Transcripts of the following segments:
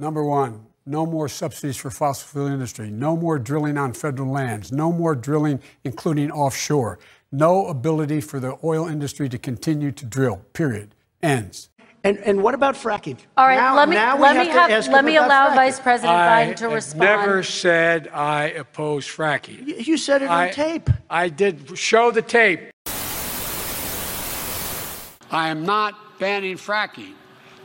Number one, no more subsidies for fossil fuel industry, no more drilling on federal lands, no more drilling, including offshore, no ability for the oil industry to continue to drill, period. Ends. And, and what about fracking? All right, Now- let me, now let me to have, let me allow fracking. Vice President I Biden to have respond. never said I oppose fracking. You- You said it on tape. I did show the tape. I am not banning fracking,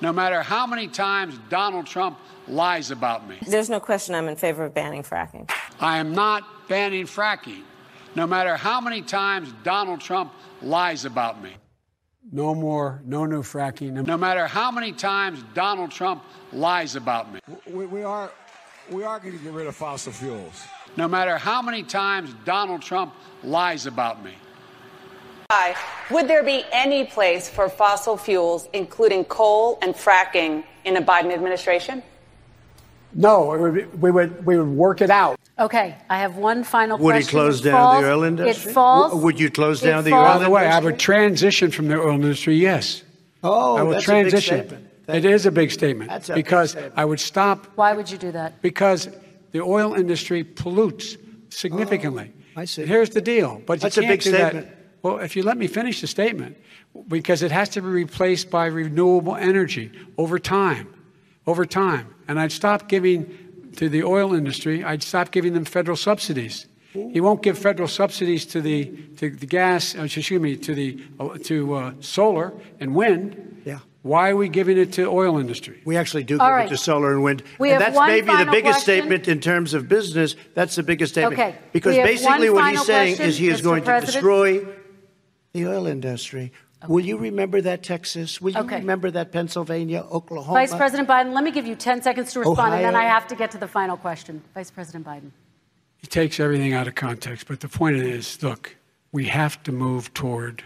no matter how many times Donald Trump lies about me. There's no question I'm in favor of banning fracking. I am not banning fracking, no matter how many times Donald Trump lies about me. No more, no new fracking, no matter how many times Donald Trump lies about me. We, we are we are going to get rid of fossil fuels. No matter how many times Donald Trump lies about me. Hi. Would there be any place for fossil fuels, including coal and fracking, in a Biden administration? No, it would be, we would we would work it out. Okay, I have one final Would he close It down falls- the oil industry? It falls. W- would you close it down the falls- oil By the way, I would transition from the oil industry. Yes, Oh, I would that's a big transition. statement. It is a big statement That's a big because statement. I would stop Why would you do that? because the oil industry pollutes significantly. Oh, I see. And here's the deal, but That's a can't big do that- statement. Well, if you let me finish the statement, because it has to be replaced by renewable energy over time, over time, and I'd stop giving to the oil industry. I'd stop giving them federal subsidies. He won't give federal subsidies to the to the gas. uh, Excuse me, to the uh, to uh, solar and wind. Yeah. Why are we giving it to oil industry? We actually do All give right. it to solar and wind. We and have that's one maybe the biggest question. statement in terms of business. That's the biggest statement. Okay. Because basically what he's saying question, is he is Mr. going to destroy the oil industry. Will you remember that, Texas? Will you Okay. remember that, Pennsylvania, Oklahoma? Vice President Biden, let me give you 10 seconds to respond, and then I have to get to the final question. Vice President Biden. he takes everything out of context. But the point is, look, we have to move toward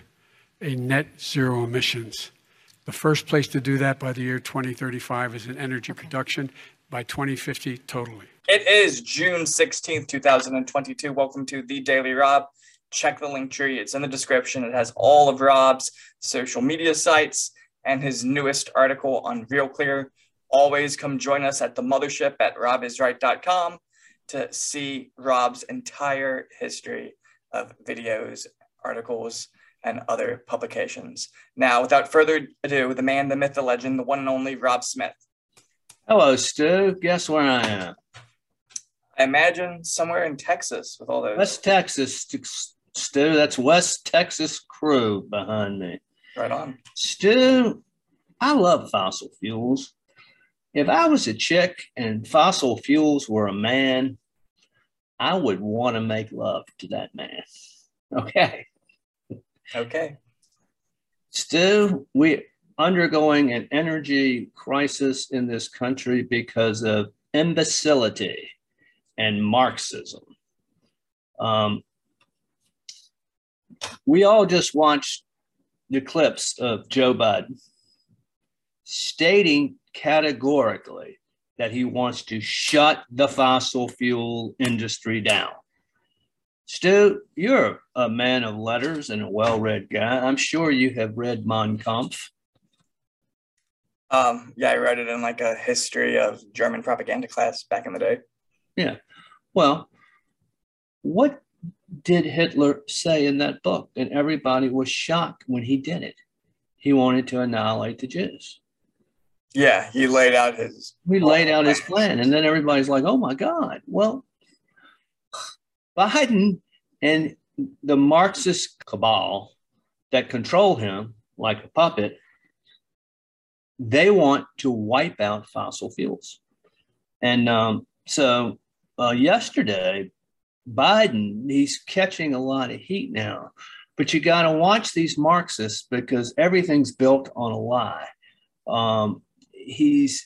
a net zero emissions. The first place to do that by the year 2035 is in energy production. By 2050, totally. It is June 16th, 2022. Welcome to the Daily Rob. Check the link tree, it's in the description. It has all of Rob's social media sites and his newest article on Real Clear. Always come join us at the mothership at robisright.com to see Rob's entire history of videos, articles, and other publications. Now, without further ado, the man, the myth, the legend, the one and only Rob Smith. Hello, Stu. Guess where I am? I imagine somewhere in Texas with all those. West Texas, Stu. That's West Texas crew behind me. Right on. Stu, I love fossil fuels. If I was a chick and fossil fuels were a man, I would want to make love to that man. Okay. Okay. Stu, we're undergoing an energy crisis in this country because of imbecility and Marxism. Um, we all just watched the clips of Joe Biden stating categorically that he wants to shut the fossil fuel industry down. Stu, you're a man of letters and a well read guy. I'm sure you have read Mein Kampf. Um, yeah, I read it in like a history of German propaganda class back in the day. Yeah. Well, what did Hitler say in that book? And everybody was shocked when he did it. He wanted to annihilate the Jews. Yeah, he laid out his. He laid out his plan, and then everybody's like, oh my God. Well, Biden and the Marxist cabal that control him like a puppet, they want to wipe out fossil fuels. And um, so uh, yesterday, Biden, he's catching a lot of heat now. But you got to watch these Marxists because everything's built on a lie. Um, he's,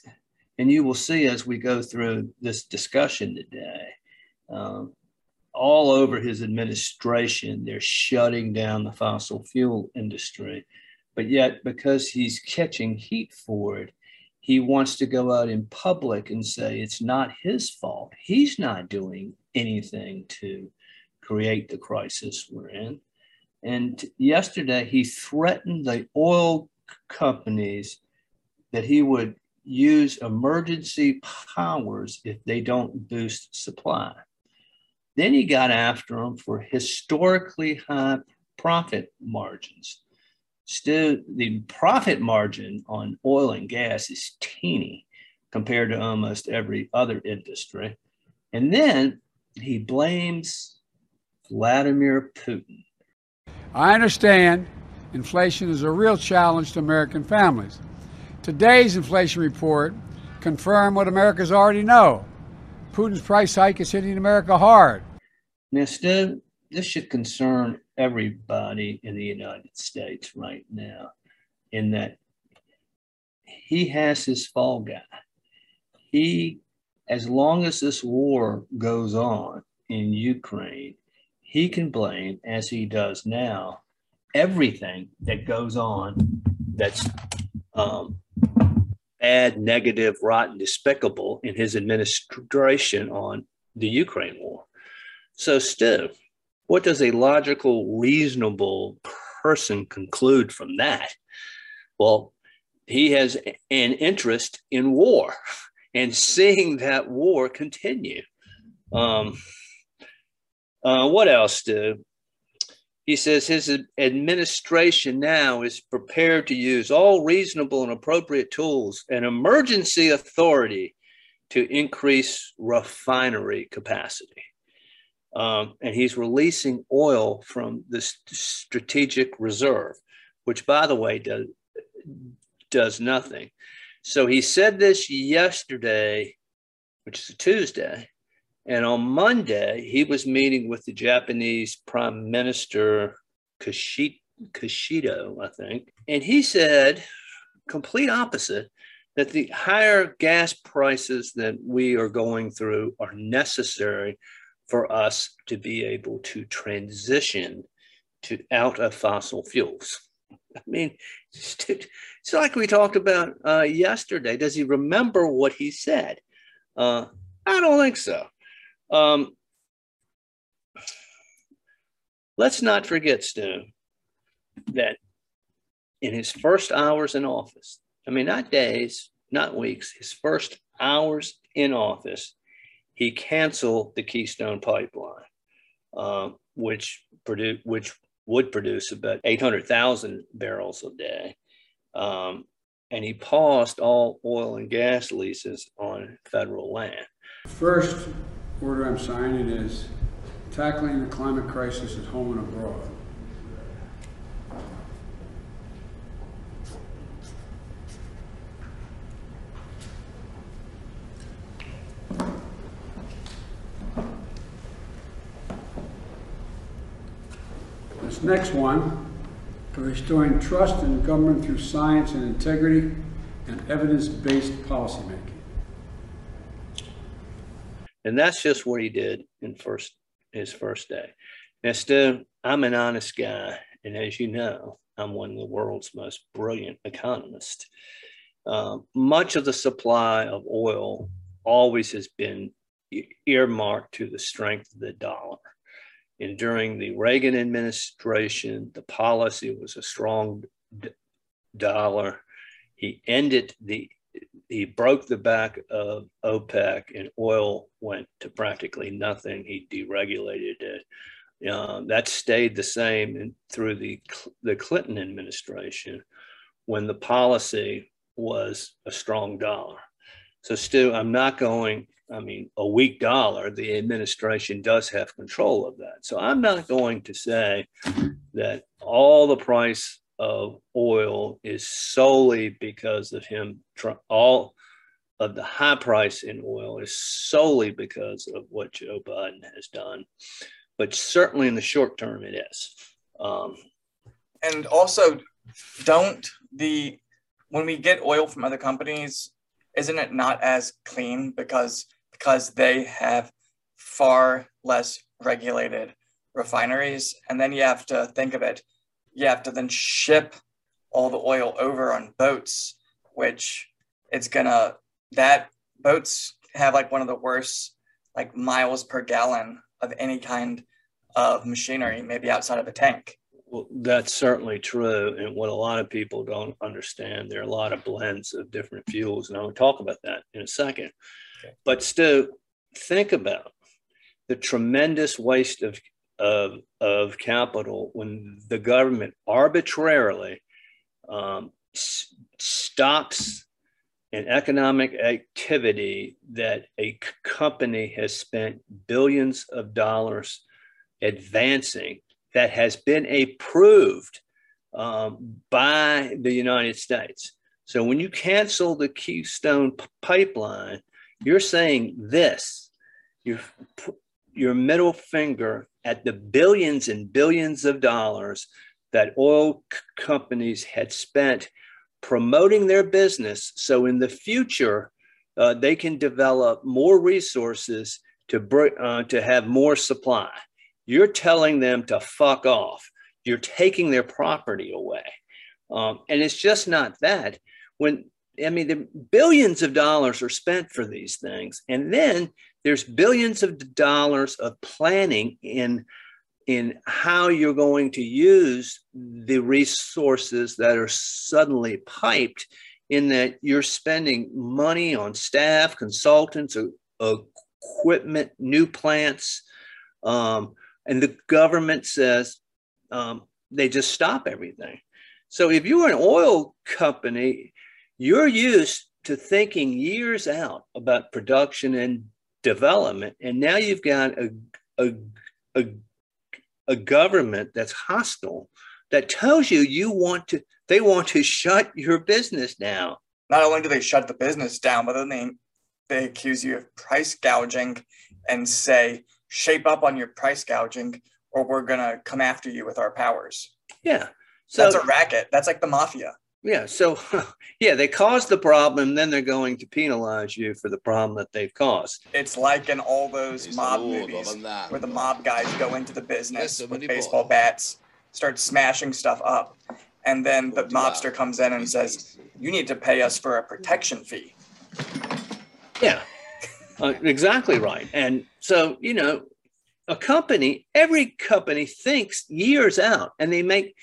and you will see as we go through this discussion today, um, all over his administration, they're shutting down the fossil fuel industry. But yet, because he's catching heat for it, he wants to go out in public and say it's not his fault. He's not doing anything to create the crisis we're in. And yesterday, he threatened the oil companies that he would use emergency powers if they don't boost supply. Then he got after them for historically high profit margins. Still, the profit margin on oil and gas is teeny compared to almost every other industry. And then he blames Vladimir Putin. I understand inflation is a real challenge to American families. Today's inflation report confirmed what Americans already know. Putin's price hike is hitting America hard. Now, Stu, this should concern everybody in the United States right now, in that he has his fall guy. He, as long as this war goes on in Ukraine, he can blame, as he does now, everything that goes on that's um, bad, negative, rotten, despicable in his administration on the Ukraine war. So, Stu, what does a logical, reasonable person conclude from that? Well, he has an interest in war and seeing that war continue. Um, uh, what else, do? He says his administration now is prepared to use all reasonable and appropriate tools and emergency authority to increase refinery capacity. Um, and he's releasing oil from the strategic reserve, which, by the way, does, does nothing. So he said this yesterday, which is a Tuesday. And on Monday, he was meeting with the Japanese Prime Minister Kishito, I think. And he said, complete opposite, that the higher gas prices that we are going through are necessary for us to be able to transition to out of fossil fuels. I mean, it's like we talked about uh, yesterday. Does he remember what he said? Uh, I don't think so. Um, let's not forget, Stu, that in his first hours in office, I mean, not days, not weeks, his first hours in office, he canceled the Keystone Pipeline, uh, which produce which would produce about 800,000 barrels a day. Um, and he paused all oil and gas leases on federal land. First order I'm signing is tackling the climate crisis at home and abroad. Next one, restoring trust in government through science and integrity and evidence-based policymaking. And that's just what he did in first his first day. Now, Stu, I'm an honest guy, and as you know, I'm one of the world's most brilliant economists. Uh, much of the supply of oil always has been earmarked to the strength of the dollar. And during the Reagan administration, the policy was a strong dollar. He ended the, he broke the back of OPEC and oil went to practically nothing. He deregulated it. Uh, that stayed the same in, through the, the Clinton administration when the policy was a strong dollar. So, Stu, I'm not going I mean, a weak dollar, the administration does have control of that. So I'm not going to say that all the price of oil is solely because of him, all of the high price in oil is solely because of what Joe Biden has done. But certainly in the short term, it is. Um, and also, don't the when we get oil from other companies, isn't it not as clean because because they have far less regulated refineries. And then you have to think of it, you have to then ship all the oil over on boats, which it's gonna, that boats have like one of the worst like miles per gallon of any kind of machinery, maybe outside of a tank. Well, that's certainly true. And what a lot of people don't understand, there are a lot of blends of different fuels. And I will talk about that in a second. Okay. But still, think about the tremendous waste of, of, of capital when the government arbitrarily um, s- stops an economic activity that a company has spent billions of dollars advancing that has been approved um, by the United States. So when you cancel the Keystone pipeline, you're saying this, your, your middle finger at the billions and billions of dollars that oil companies had spent promoting their business. So in the future, uh, they can develop more resources to, uh, to have more supply. You're telling them to fuck off. You're taking their property away. Um, and it's just not that. When, I mean, the billions of dollars are spent for these things. And then there's billions of dollars of planning in, in how you're going to use the resources that are suddenly piped in that you're spending money on staff, consultants, equipment, new plants. Um, and the government says um, they just stop everything. So if you're an oil company, you're used to thinking years out about production and development, and now you've got a a, a, a government that's hostile that tells you you want to they want to shut your business down. Not only do they shut the business down, but then they they accuse you of price gouging and say shape up on your price gouging or we're going to come after you with our powers. Yeah. So That's a racket. That's like the mafia. yeah, so yeah, they caused the problem, then they're going to penalize you for the problem that they've caused. It's like in all those He's mob the Lord of movies where the mob guys go into the business Yes, with baseball balls. bats, start smashing stuff up. And then the mobster comes in and says, You need to pay us for a protection fee. Yeah, uh, exactly right. And so, you know, a company, every company thinks years out and they make,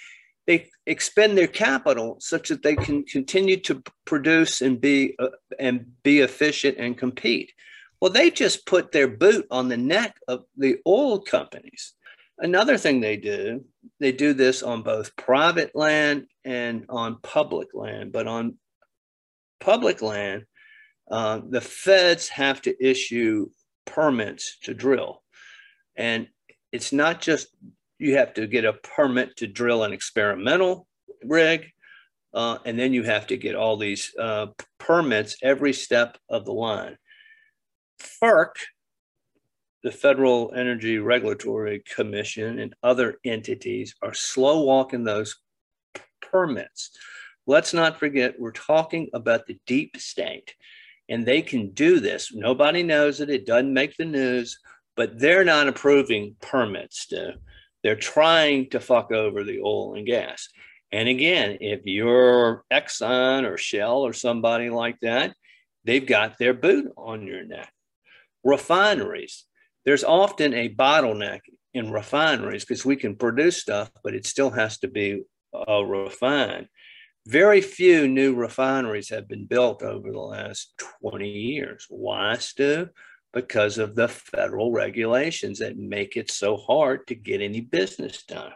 they expend their capital such that they can continue to produce and be, uh, and be efficient and compete. Well, they just put their boot on the neck of the oil companies. Another thing they do, they do this on both private land and on public land, but on public land, uh, the feds have to issue permits to drill. And it's not just you have to get a permit to drill an experimental rig, uh, and then you have to get all these uh, permits every step of the line. FERC, the Federal Energy Regulatory Commission, and other entities are slow walking those permits. Let's not forget, we're talking about the deep state and they can do this. Nobody knows it. It doesn't make the news, but they're not approving permits. To, they're trying to fuck over the oil and gas. And again, if you're Exxon or Shell or somebody like that, they've got their boot on your neck. Refineries, there's often a bottleneck in refineries because we can produce stuff, but it still has to be uh, refined very few new refineries have been built over the last 20 years. Why, Stu? Because of the federal regulations that make it so hard to get any business done.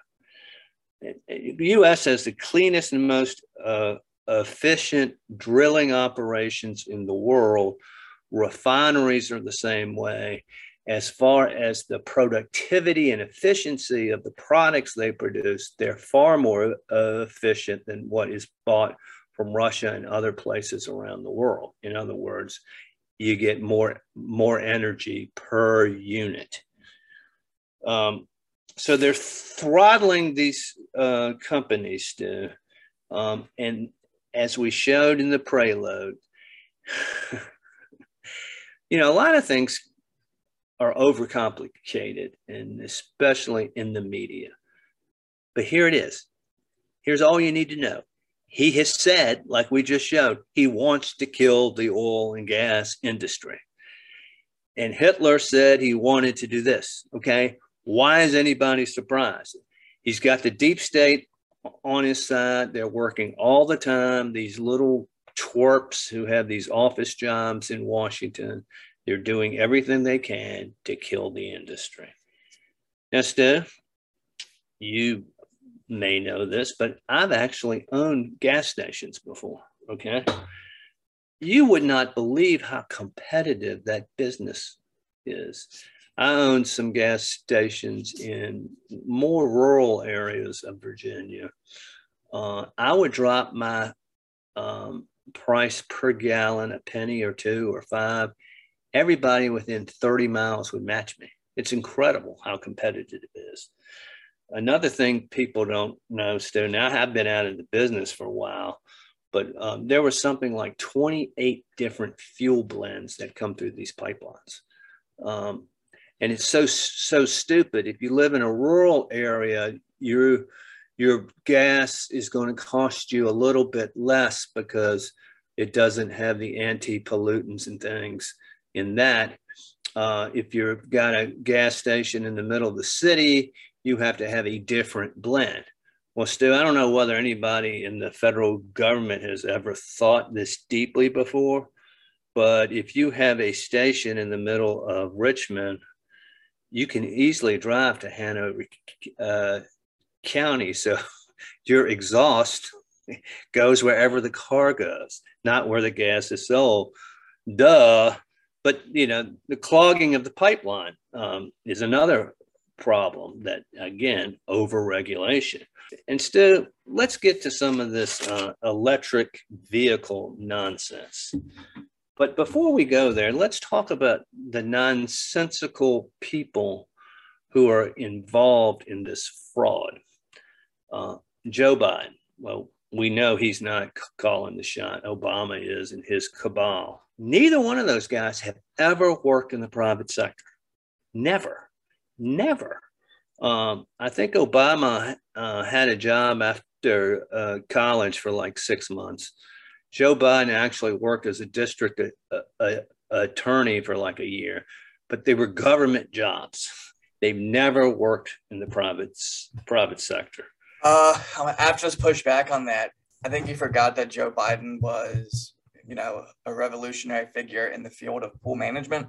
The US has the cleanest and most uh, efficient drilling operations in the world. Refineries are the same way. As far as the productivity and efficiency of the products they produce, they're far more uh, efficient than what is bought from Russia and other places around the world. In other words, you get more more energy per unit. Um, so they're throttling these uh, companies to, um, and as we showed in the prelude, you know, a lot of things are overcomplicated, and especially in the media. But here it is. Here's all you need to know. He has said, like we just showed, he wants to kill the oil and gas industry. And Hitler said he wanted to do this. Okay. Why is anybody surprised? He's got the deep state on his side. They're working all the time. These little twerps who have these office jobs in Washington, they're doing everything they can to kill the industry. Now, Stu, you may know this, but I've actually owned gas stations before. Okay. You would not believe how competitive that business is. I owned some gas stations in more rural areas of Virginia. Uh, I would drop my um, price per gallon a penny or two or five. Everybody within 30 miles would match me. It's incredible how competitive it is. Another thing people don't know, Stu, now I have been out of the business for a while, but um, there was something like 28 different fuel blends that come through these pipelines. Um, and it's so so stupid. If you live in a rural area, your your gas is going to cost you a little bit less because it doesn't have the anti-pollutants and things in that. Uh, if you've got a gas station in the middle of the city, you have to have a different blend. Well, Stu, I don't know whether anybody in the federal government has ever thought this deeply before, but if you have a station in the middle of Richmond you can easily drive to Hanover uh, County. So your exhaust goes wherever the car goes, not where the gas is sold. Duh. But you know, the clogging of the pipeline um, is another problem. That again, overregulation. Instead, let's get to some of this uh, electric vehicle nonsense. But before we go there, let's talk about the nonsensical people who are involved in this fraud. Uh, Joe Biden, well, we know he's not calling the shot. Obama is in his cabal. Neither one of those guys have ever worked in the private sector. Never, never. Um, I think Obama uh, had a job after uh, college for like six months. Joe Biden actually worked as a district a, a, a attorney for like a year, but they were government jobs. They've never worked in the private private sector. Uh, I have to just push back on that. I think you forgot that Joe Biden was, you know, a revolutionary figure in the field of pool management.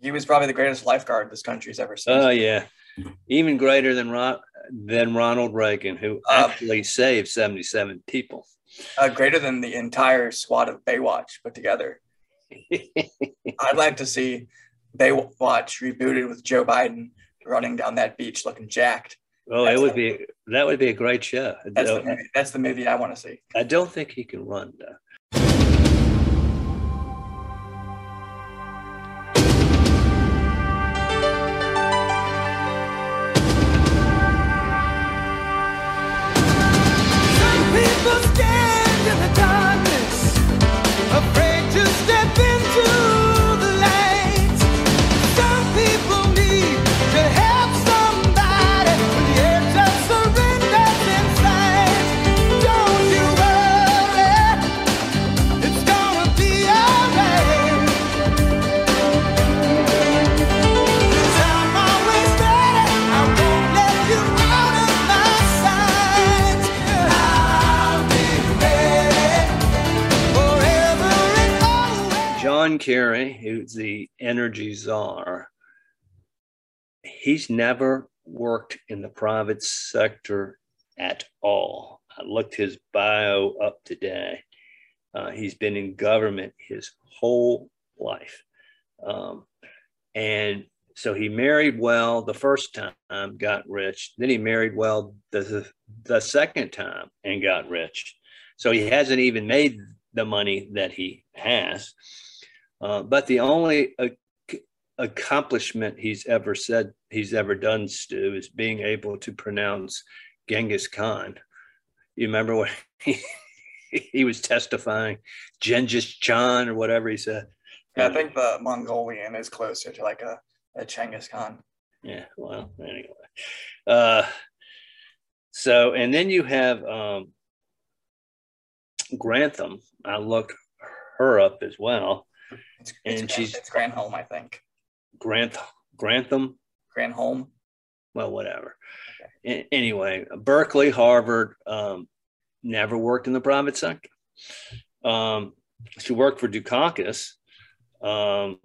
he was probably the greatest lifeguard this country's ever seen. Oh yeah, even greater than Ron, than Ronald Reagan, who uh, actually saved 77 people. Uh, greater than the entire squad of Baywatch put together. I'd like to see Baywatch rebooted with Joe Biden running down that beach looking jacked. Oh, it would be that would be a great show. That's, the movie, that's the movie I want to see. I don't think he can run though. Kerry, who's the energy czar, he's never worked in the private sector at all. I looked his bio up today. Uh, he's been in government his whole life. Um, and so he married well the first time, got rich. Then he married well the, the second time and got rich. So he hasn't even made the money that he has. Uh, but the only accomplishment he's ever said he's ever done, Stu, is being able to pronounce Genghis Khan. You remember when he, he was testifying, Genghis Khan or whatever he said? Yeah, I think the Mongolian is closer to like a, a Genghis Khan. Yeah, well, anyway. Uh, so, and then you have um, Grantham. I looked her up as well. It's, and she's it's Granholm, I think. Grant Grantham. Granholm? Well, whatever. A- anyway, Berkeley, Harvard, um, never worked in the private sector. Um, she worked for Dukakis. Um,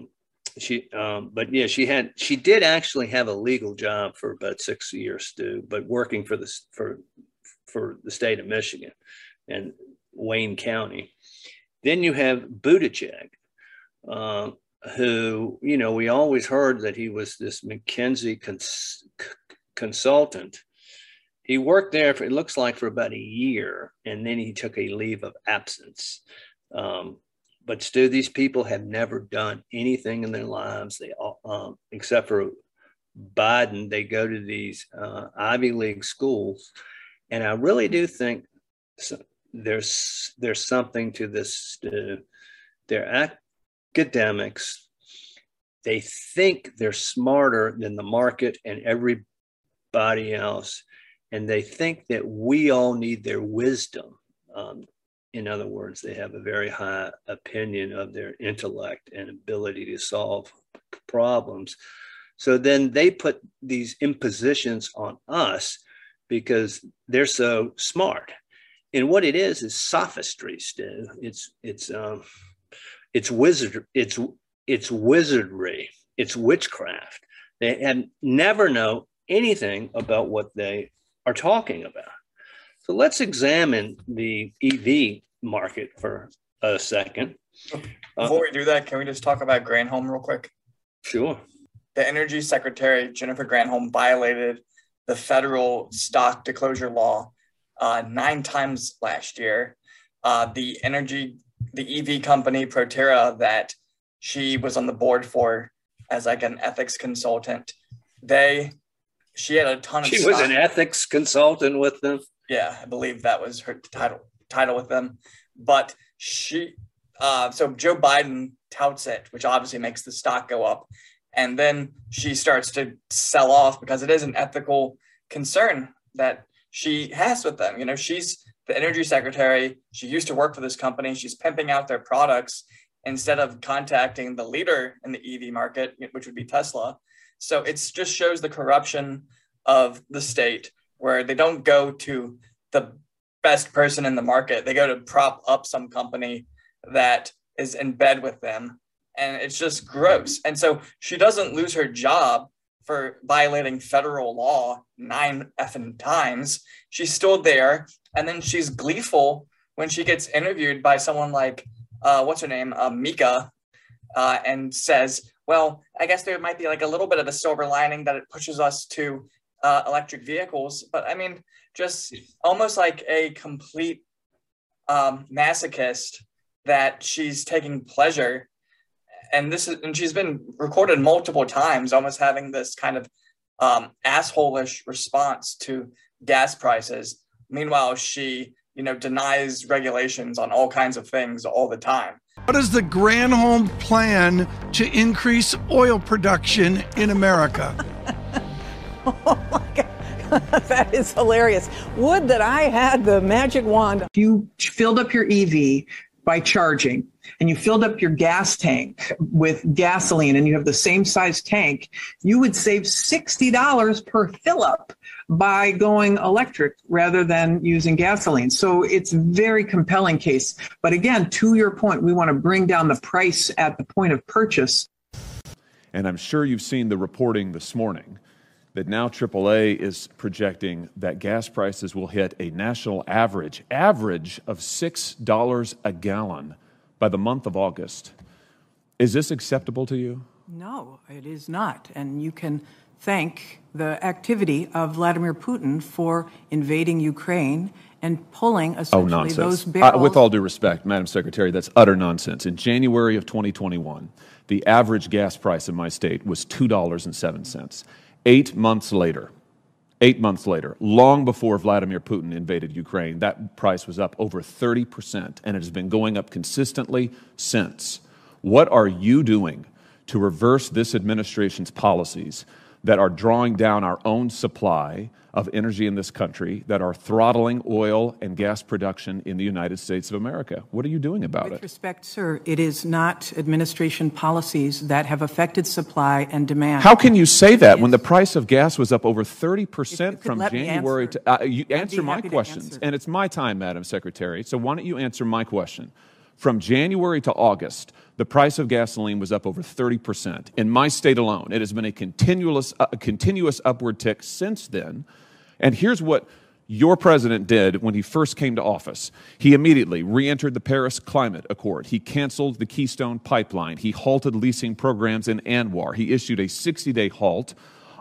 she, um, but yeah, she had, she did actually have a legal job for about six years, Stu, but working for the for for the state of Michigan and Wayne County. Then you have Buttigieg, uh, who you know we always heard that he was this McKinsey cons- consultant. He worked there for it looks like for about a year, and then he took a leave of absence. Um, but still, these people have never done anything in their lives. They all, um, except for Biden, they go to these uh, Ivy League schools, and I really do think so, there's there's something to this. Uh, they're academics. They think they're smarter than the market and everybody else, and they think that we all need their wisdom. Um, in other words, they have a very high opinion of their intellect and ability to solve problems. So then they put these impositions on us because they're so smart. And what it is is sophistry, Stu. It's it's um, it's wizard it's it's wizardry. It's witchcraft. They have never know anything about what they are talking about. So let's examine the EV market for a second. Before we do that, can we just talk about Granholm real quick? Sure. The Energy Secretary, Jennifer Granholm, violated the federal stock disclosure law uh, nine times last year. Uh, the energy, the EV company Proterra that she was on the board for as like an ethics consultant, they she had a ton of. She stock. was an ethics consultant with them. Yeah, I believe that was her title title with them. But she, uh, so Joe Biden touts it, which obviously makes the stock go up, and then she starts to sell off because it is an ethical concern that she has with them. You know, she's the energy secretary. She used to work for this company. She's pimping out their products instead of contacting the leader in the EV market, which would be Tesla. So it just shows the corruption of the state where they don't go to the best person in the market. They go to prop up some company that is in bed with them. And it's just gross. And so she doesn't lose her job for violating federal law nine effing times. She's still there. And then she's gleeful when she gets interviewed by someone like, uh, what's her name? Uh, Mika, uh, and says, well, I guess there might be like a little bit of a silver lining that it pushes us to uh, electric vehicles. But I mean, just almost like a complete um, masochist that she's taking pleasure. And this is, and she's been recorded multiple times, almost having this kind of um, response to gas prices. Meanwhile, she, you know, denies regulations on all kinds of things all the time. What is the Granholm plan to increase oil production in America? oh my God. that is hilarious. Would that I had the magic wand. If you filled up your EV by charging and you filled up your gas tank with gasoline and you have the same size tank, you would save $60 per fill up by going electric rather than using gasoline. So it's a very compelling case. But again, to your point, we want to bring down the price at the point of purchase. And I'm sure you've seen the reporting this morning that now AAA is projecting that gas prices will hit a national average, average of $6 a gallon by the month of August. Is this acceptable to you? No, it is not. And you can thank the activity of Vladimir Putin for invading Ukraine and pulling essentially oh, nonsense. those barrels. Uh, with all due respect, Madam Secretary, that's utter nonsense. In January of 2021, the average gas price in my state was $2.07. Eight months later, eight months later, long before Vladimir Putin invaded Ukraine, that price was up over 30%, and it has been going up consistently since. What are you doing to reverse this administration's policies that are drawing down our own supply of energy in this country, that are throttling oil and gas production in the United States of America. What are you doing about With it? With respect, sir, it is not administration policies that have affected supply and demand. How can you say that when the price of gas was up over 30% from January answer, to uh, you I'd answer my questions answer. and it's my time Madam Secretary so why don't you answer my question from January to August the price of gasoline was up over 30% in my state alone it has been a continuous uh, a continuous upward tick since then and here's what your president did when he first came to office. He immediately re entered the Paris Climate Accord. He canceled the Keystone Pipeline. He halted leasing programs in ANWR. He issued a 60 day halt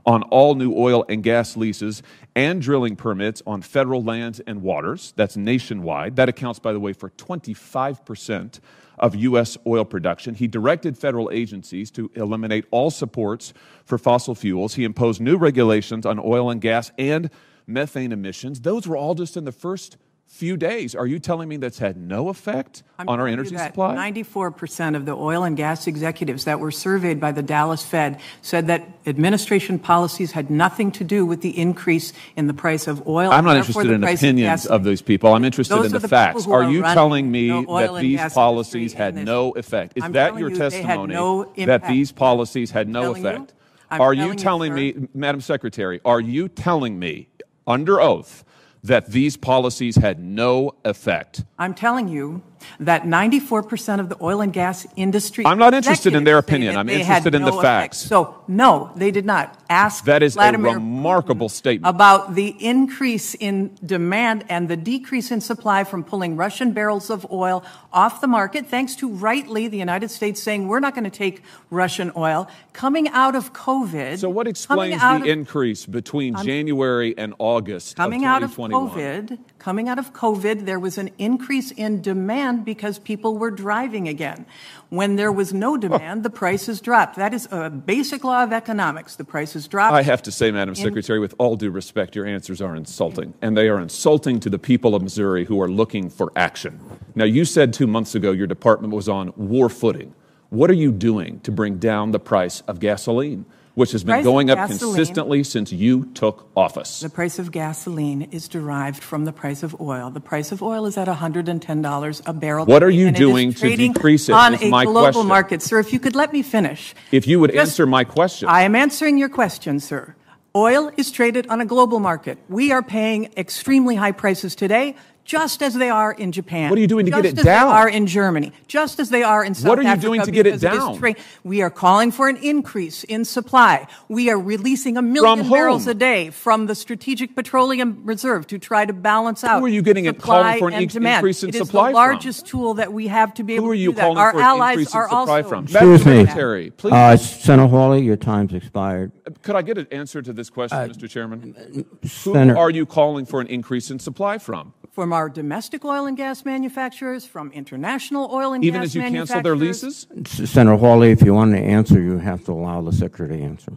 on all new oil and gas leases and drilling permits on federal lands and waters. That's nationwide. That accounts, by the way, for 25% of U.S. oil production. He directed federal agencies to eliminate all supports for fossil fuels. He imposed new regulations on oil and gas and methane emissions. Those were all just in the first few days. Are you telling me that's had no effect I'm on our energy supply? 94% of the oil and gas executives that were surveyed by the Dallas Fed said that administration policies had nothing to do with the increase in the price of oil. I'm not interested in opinions gas- of these people. I'm interested Those in the the facts. Are are you telling me that these policies had no effect? Is I'm that your you testimony no that these policies had no you. effect? I'm are you you, telling sir. me, Madam Secretary, are you telling me under oath that these policies had no effect? I'm telling you that 94% of the oil and gas industry. I'm not interested in their opinion. I'm interested in the effect. facts. So, no, they did not. Ask That is Vladimir a remarkable statement. about the increase in demand and the decrease in supply from pulling Russian barrels of oil off the market, thanks to rightly the United States saying we're not going to take Russian oil. Coming out of COVID. So, what explains the of- increase between January and August Coming of out of COVID, coming out of COVID, there was an increase in demand because people were driving again. When there was no demand, the prices dropped. That is a basic law of economics. The prices dropped. I have to say, Madam Secretary, with all due respect, your answers are insulting. And they are insulting to the people of Missouri who are looking for action. Now, you said two months ago your department was on war footing. What are you doing to bring down the price of gasoline, which has been Price going up consistently since you took office? The price of gasoline is derived from the price of oil. The price of oil is at $110 a barrel. What are you and it is doing to decrease it On a my global question. market. Sir, if you could let me finish. If you would Just- answer my question. I am answering your question, sir. Oil is traded on a global market. We are paying extremely high prices today, just as they are in Japan. What are you doing to get it down? Just as? They are in Germany, just as they are in South Africa. What are you Africa doing to get it down? tra- we are calling for an increase in supply. We are releasing a million barrels a day from the Strategic Petroleum Reserve to try to balance out. Who are you getting it supply calling for an and inc- increase in It is supply the from? largest tool that we have to be able Who are to you do that. calling Our for an allies increase in are supply also from? Madam Excuse me. Secretary, please. Uh, Senator Hawley, your time's expired. Could I get an answer to this question, Mr. Chairman? Senator, Who are you calling for an increase in supply from? From our domestic oil and gas manufacturers, from international oil and Even gas as you cancel their manufacturers. leases? Senator Hawley, if you want to answer, you have to allow the secretary to answer.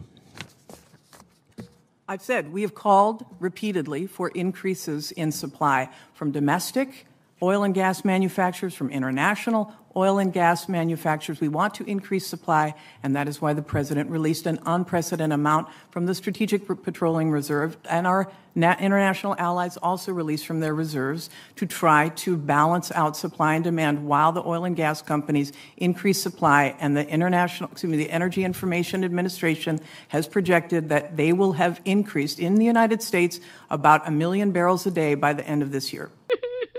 I've said we have called repeatedly for increases in supply from domestic oil and gas manufacturers, from international oil and gas manufacturers. We want to increase supply, and that is why the President released an unprecedented amount from the Strategic Petroleum Reserve, and our na- international allies also released from their reserves to try to balance out supply and demand while the oil and gas companies increase supply. And the international, excuse me, the Energy Information Administration has projected that they will have increased in the United States about a million barrels a day by the end of this year.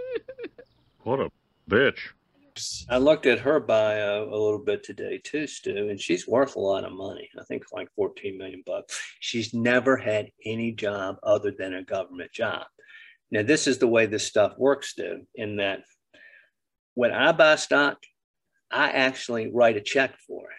What a bitch. I looked at her bio a little bit today too, Stu, and she's worth a lot of money. I think like 14 million bucks. She's never had any job other than a government job. Now, this is the way this stuff works, Stu, in that when I buy stock, I actually write a check for it.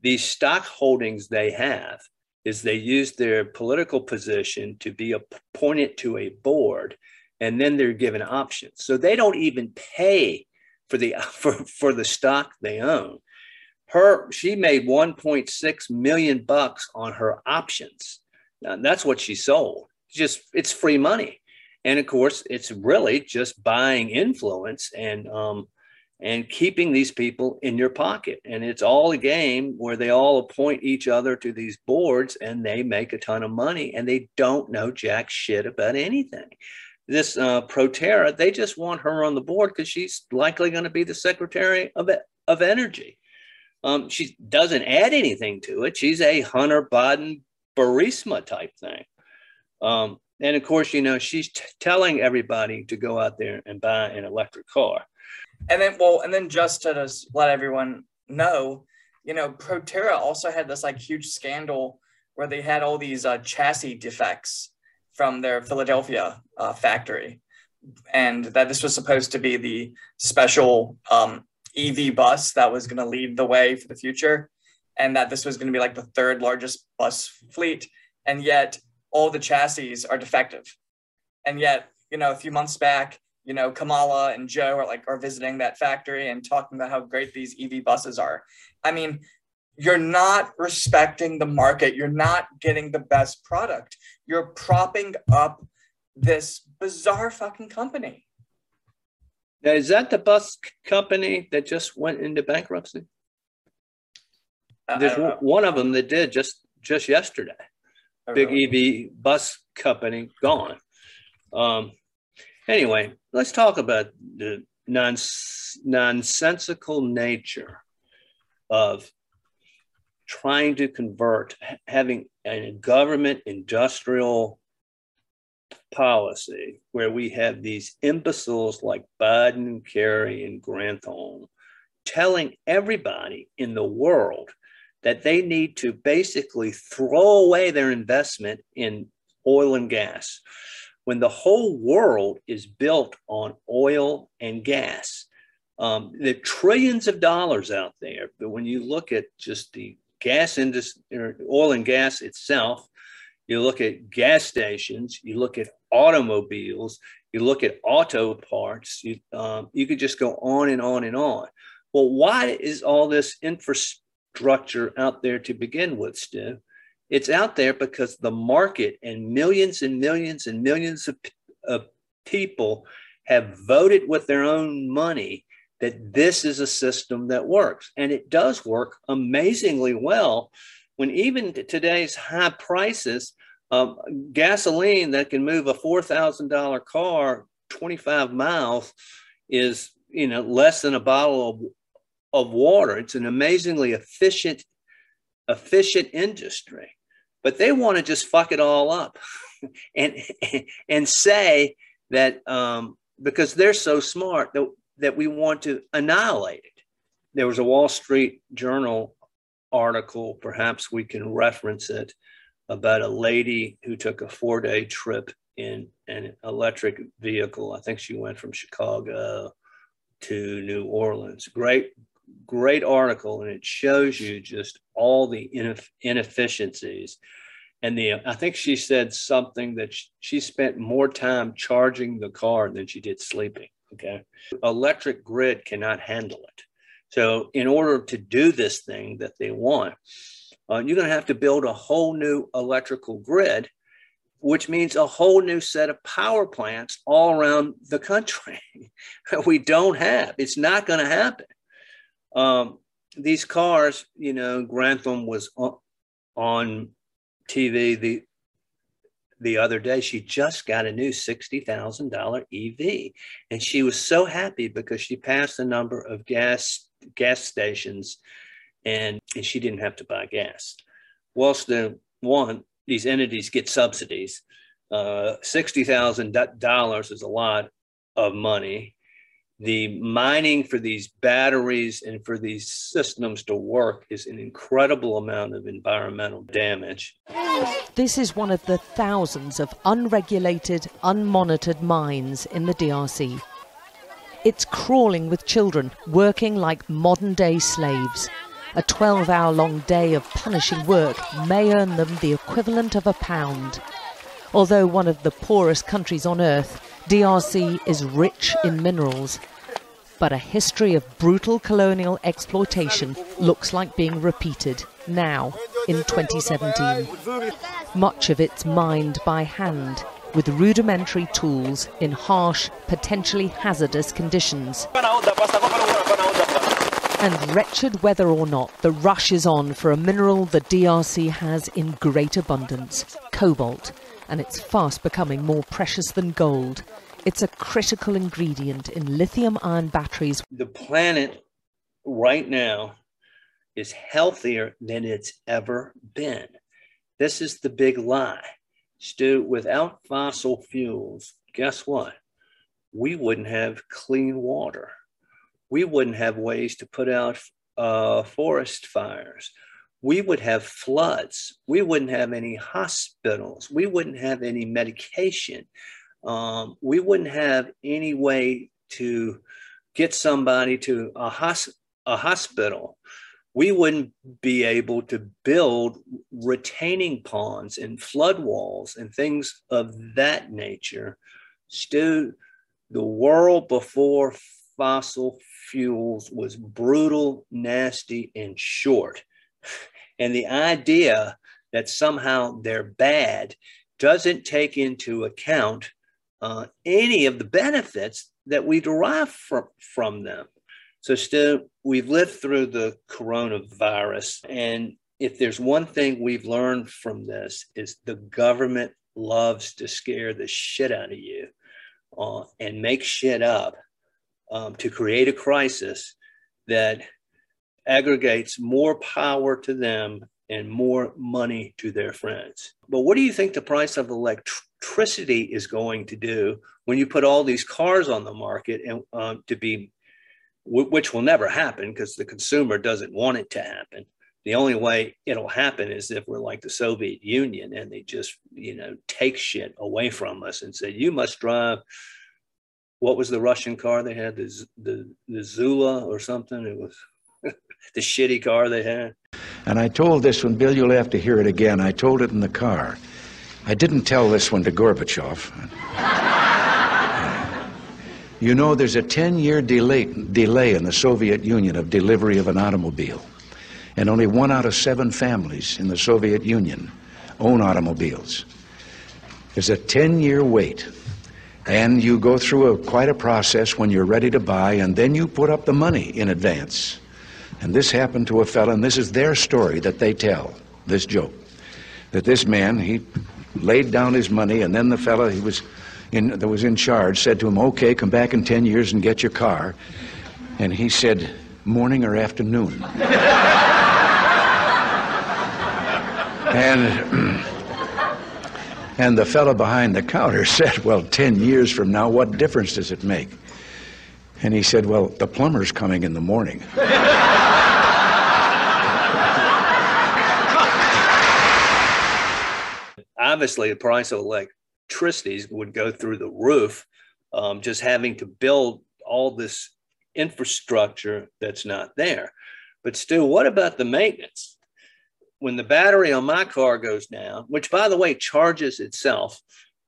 These stock holdings they have is they use their political position to be appointed to a board, and then they're given options. So they don't even pay for the for, for the stock they own. Her she made 1.6 million bucks on her options. Now, that's what she sold. Just it's free money, and of course it's really just buying influence and um, and keeping these people in your pocket. And it's all a game where they all appoint each other to these boards and they make a ton of money and they don't know jack shit about anything. This uh, Proterra, they just want her on the board because she's likely going to be the Secretary of, of Energy. Um, she doesn't add anything to it. She's a Hunter Biden Burisma type thing. Um, and of course, you know, she's t- telling everybody to go out there and buy an electric car. And then, well, and then just to just let everyone know, you know, Proterra also had this like huge scandal where they had all these uh, chassis defects from their Philadelphia uh, factory, and that this was supposed to be the special um, EV bus that was going to lead the way for the future, and that this was going to be like the third largest bus fleet, and yet all the chassis are defective, and yet you know a few months back you know, Kamala and Joe are like are visiting that factory and talking about how great these EV buses are. I mean, you're not respecting the market. You're not getting the best product. You're propping up this bizarre fucking company. Now, is that the bus company that just went into bankruptcy? Uh, There's one of them that did just just yesterday. Oh, Big really? EV bus company gone. Um, Anyway, let's talk about the nons- nonsensical nature of trying to convert, having a government industrial policy where we have these imbeciles like Biden, Kerry, and Granholm telling everybody in the world that they need to basically throw away their investment in oil and gas when the whole world is built on oil and gas. Um, there are trillions of dollars out there, but when you look at just the gas industry, oil and gas itself, you look at gas stations, you look at automobiles, you look at auto parts, you, um, you could just go on and on and on. Well, why is all this infrastructure out there to begin with, Stu? It's out there because the market and millions and millions and millions of, of people have voted with their own money that this is a system that works. And it does work amazingly well when even today's high prices, gasoline that can move a $4,000 car 25 miles is, you know, less than a bottle of, of water. It's an amazingly efficient, efficient industry but they want to just fuck it all up and and say that um, because they're so smart that we want to annihilate it. There was a Wall Street Journal article, perhaps we can reference it, about a lady who took a four day trip in an electric vehicle. I think she went from Chicago to New Orleans. Great, great article, and it shows you just all the ineff- inefficiencies. And the I think she said something that she spent more time charging the car than she did sleeping. Okay, electric grid cannot handle it. So, in order to do this thing that they want, uh, you're going to have to build a whole new electrical grid, which means a whole new set of power plants all around the country. we don't have. It's not going to happen. Um, these cars, you know, Granholm was on, on TV the the other day. She just got a new $60,000 EV. And she was so happy because she passed a number of gas gas stations and, and she didn't have to buy gas. Whilst the one, these entities get subsidies. Uh, $60,000 is a lot of money the mining for these batteries and for these systems to work is an incredible amount of environmental damage. This is one of the thousands of unregulated, unmonitored mines in the DRC. It's crawling with children, working like modern day slaves. A 12 hour long day of punishing work may earn them the equivalent of a pound. Although one of the poorest countries on earth, DRC is rich in minerals but a history of brutal colonial exploitation looks like being repeated now in 2017. Much of it's mined by hand with rudimentary tools in harsh, potentially hazardous conditions. And wretched weather or not, the rush is on for a mineral the DRC has in great abundance cobalt, and it's fast becoming more precious than gold. It's a critical ingredient in lithium ion batteries. The planet right now is healthier than it's ever been. This is the big lie. Stu, without fossil fuels, guess what? We wouldn't have clean water. We wouldn't have ways to put out uh, forest fires. We would have floods. We wouldn't have any hospitals. We wouldn't have any medication. Um, we wouldn't have any way to get somebody to a, hos- a hospital we wouldn't be able to build retaining ponds and flood walls and things of that nature. Still, the world before fossil fuels was brutal, nasty, and short. And the idea that somehow they're bad doesn't take into account uh, any of the benefits that we derive from, from them. So, still, we've lived through the coronavirus. And if there's one thing we've learned from this, is the government loves to scare the shit out of you uh, and make shit up um, to create a crisis that aggregates more power to them and more money to their friends. But what do you think the price of electricity is going to do when you put all these cars on the market and um, to be which will never happen because the consumer doesn't want it to happen. The only way it'll happen is if we're like the Soviet Union and they just, you know, take shit away from us and say, you must drive. What was the Russian car they had? The, the, the Zula or something? It was the shitty car they had. And I told this one, Bill, you'll have to hear it again. I told it in the car. I didn't tell this one to Gorbachev. You know, there's a 10 year delay, delay in the Soviet Union of delivery of an automobile. And only one out of seven families in the Soviet Union own automobiles. There's a 10 year wait. And you go through a, quite a process when you're ready to buy, and then you put up the money in advance. And this happened to a fellow, and this is their story that they tell, this joke. That this man, he laid down his money, and then the fellow, he was in, that was in charge said to him, okay, come back in 10 years and get your car. And he said, morning or afternoon. and, and the fellow behind the counter said, well, 10 years from now, what difference does it make? And he said, well, the plumber's coming in the morning. Obviously, the price of electricity would go through the roof, um, just having to build all this infrastructure that's not there. But still, what about the maintenance? When the battery on my car goes down, which by the way charges itself,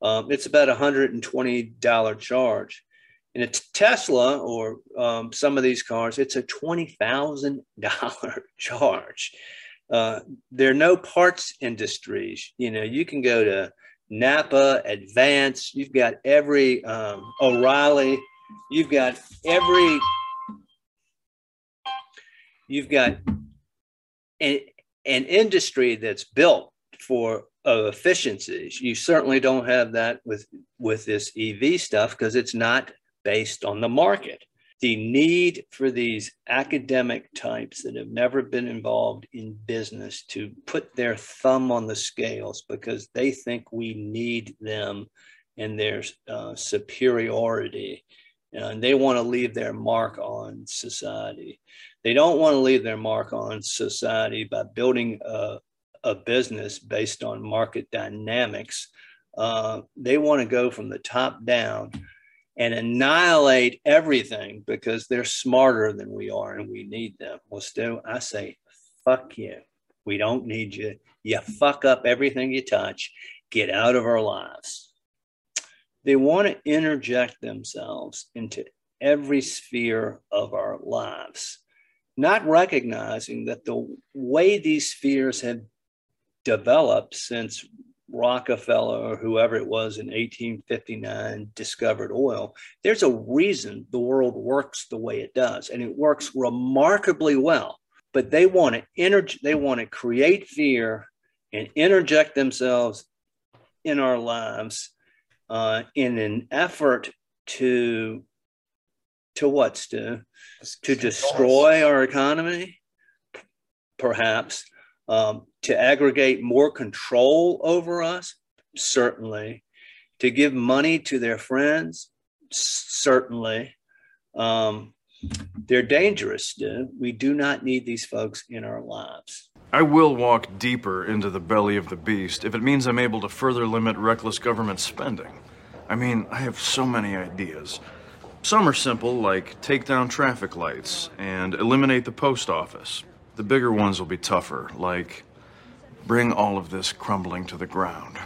um, it's about a $120 charge. In a Tesla or um, some of these cars, it's a $20,000 charge. Uh, there are no parts industries. You know, you can go to Napa, Advance. You've got every um, O'Reilly. You've got every. You've got an, an industry that's built for uh, efficiencies. You certainly don't have that with with this EV stuff because it's not based on the market the need for these academic types that have never been involved in business to put their thumb on the scales because they think we need them and their uh, superiority. And they want to leave their mark on society. They don't want to leave their mark on society by building a, a business based on market dynamics. Uh, they want to go from the top down and annihilate everything because they're smarter than we are and we need them. Well, still, I say, fuck you. We don't need you. You fuck up everything you touch. Get out of our lives. They want to interject themselves into every sphere of our lives, not recognizing that the way these spheres have developed since Rockefeller or whoever it was in 1859 discovered oil, there's a reason the world works the way it does, and it works remarkably well. But they want to energy, they want to create fear and interject themselves in our lives uh, in an effort to to what, Stu? To destroy our economy, perhaps, um, to aggregate more control over us, certainly, to give money to their friends, certainly. Um, they're dangerous, Stu. We do not need these folks in our lives. I will walk deeper into the belly of the beast if it means I'm able to further limit reckless government spending. I mean, I have so many ideas. Some are simple, like take down traffic lights and eliminate the post office. The bigger ones will be tougher, like bring all of this crumbling to the ground.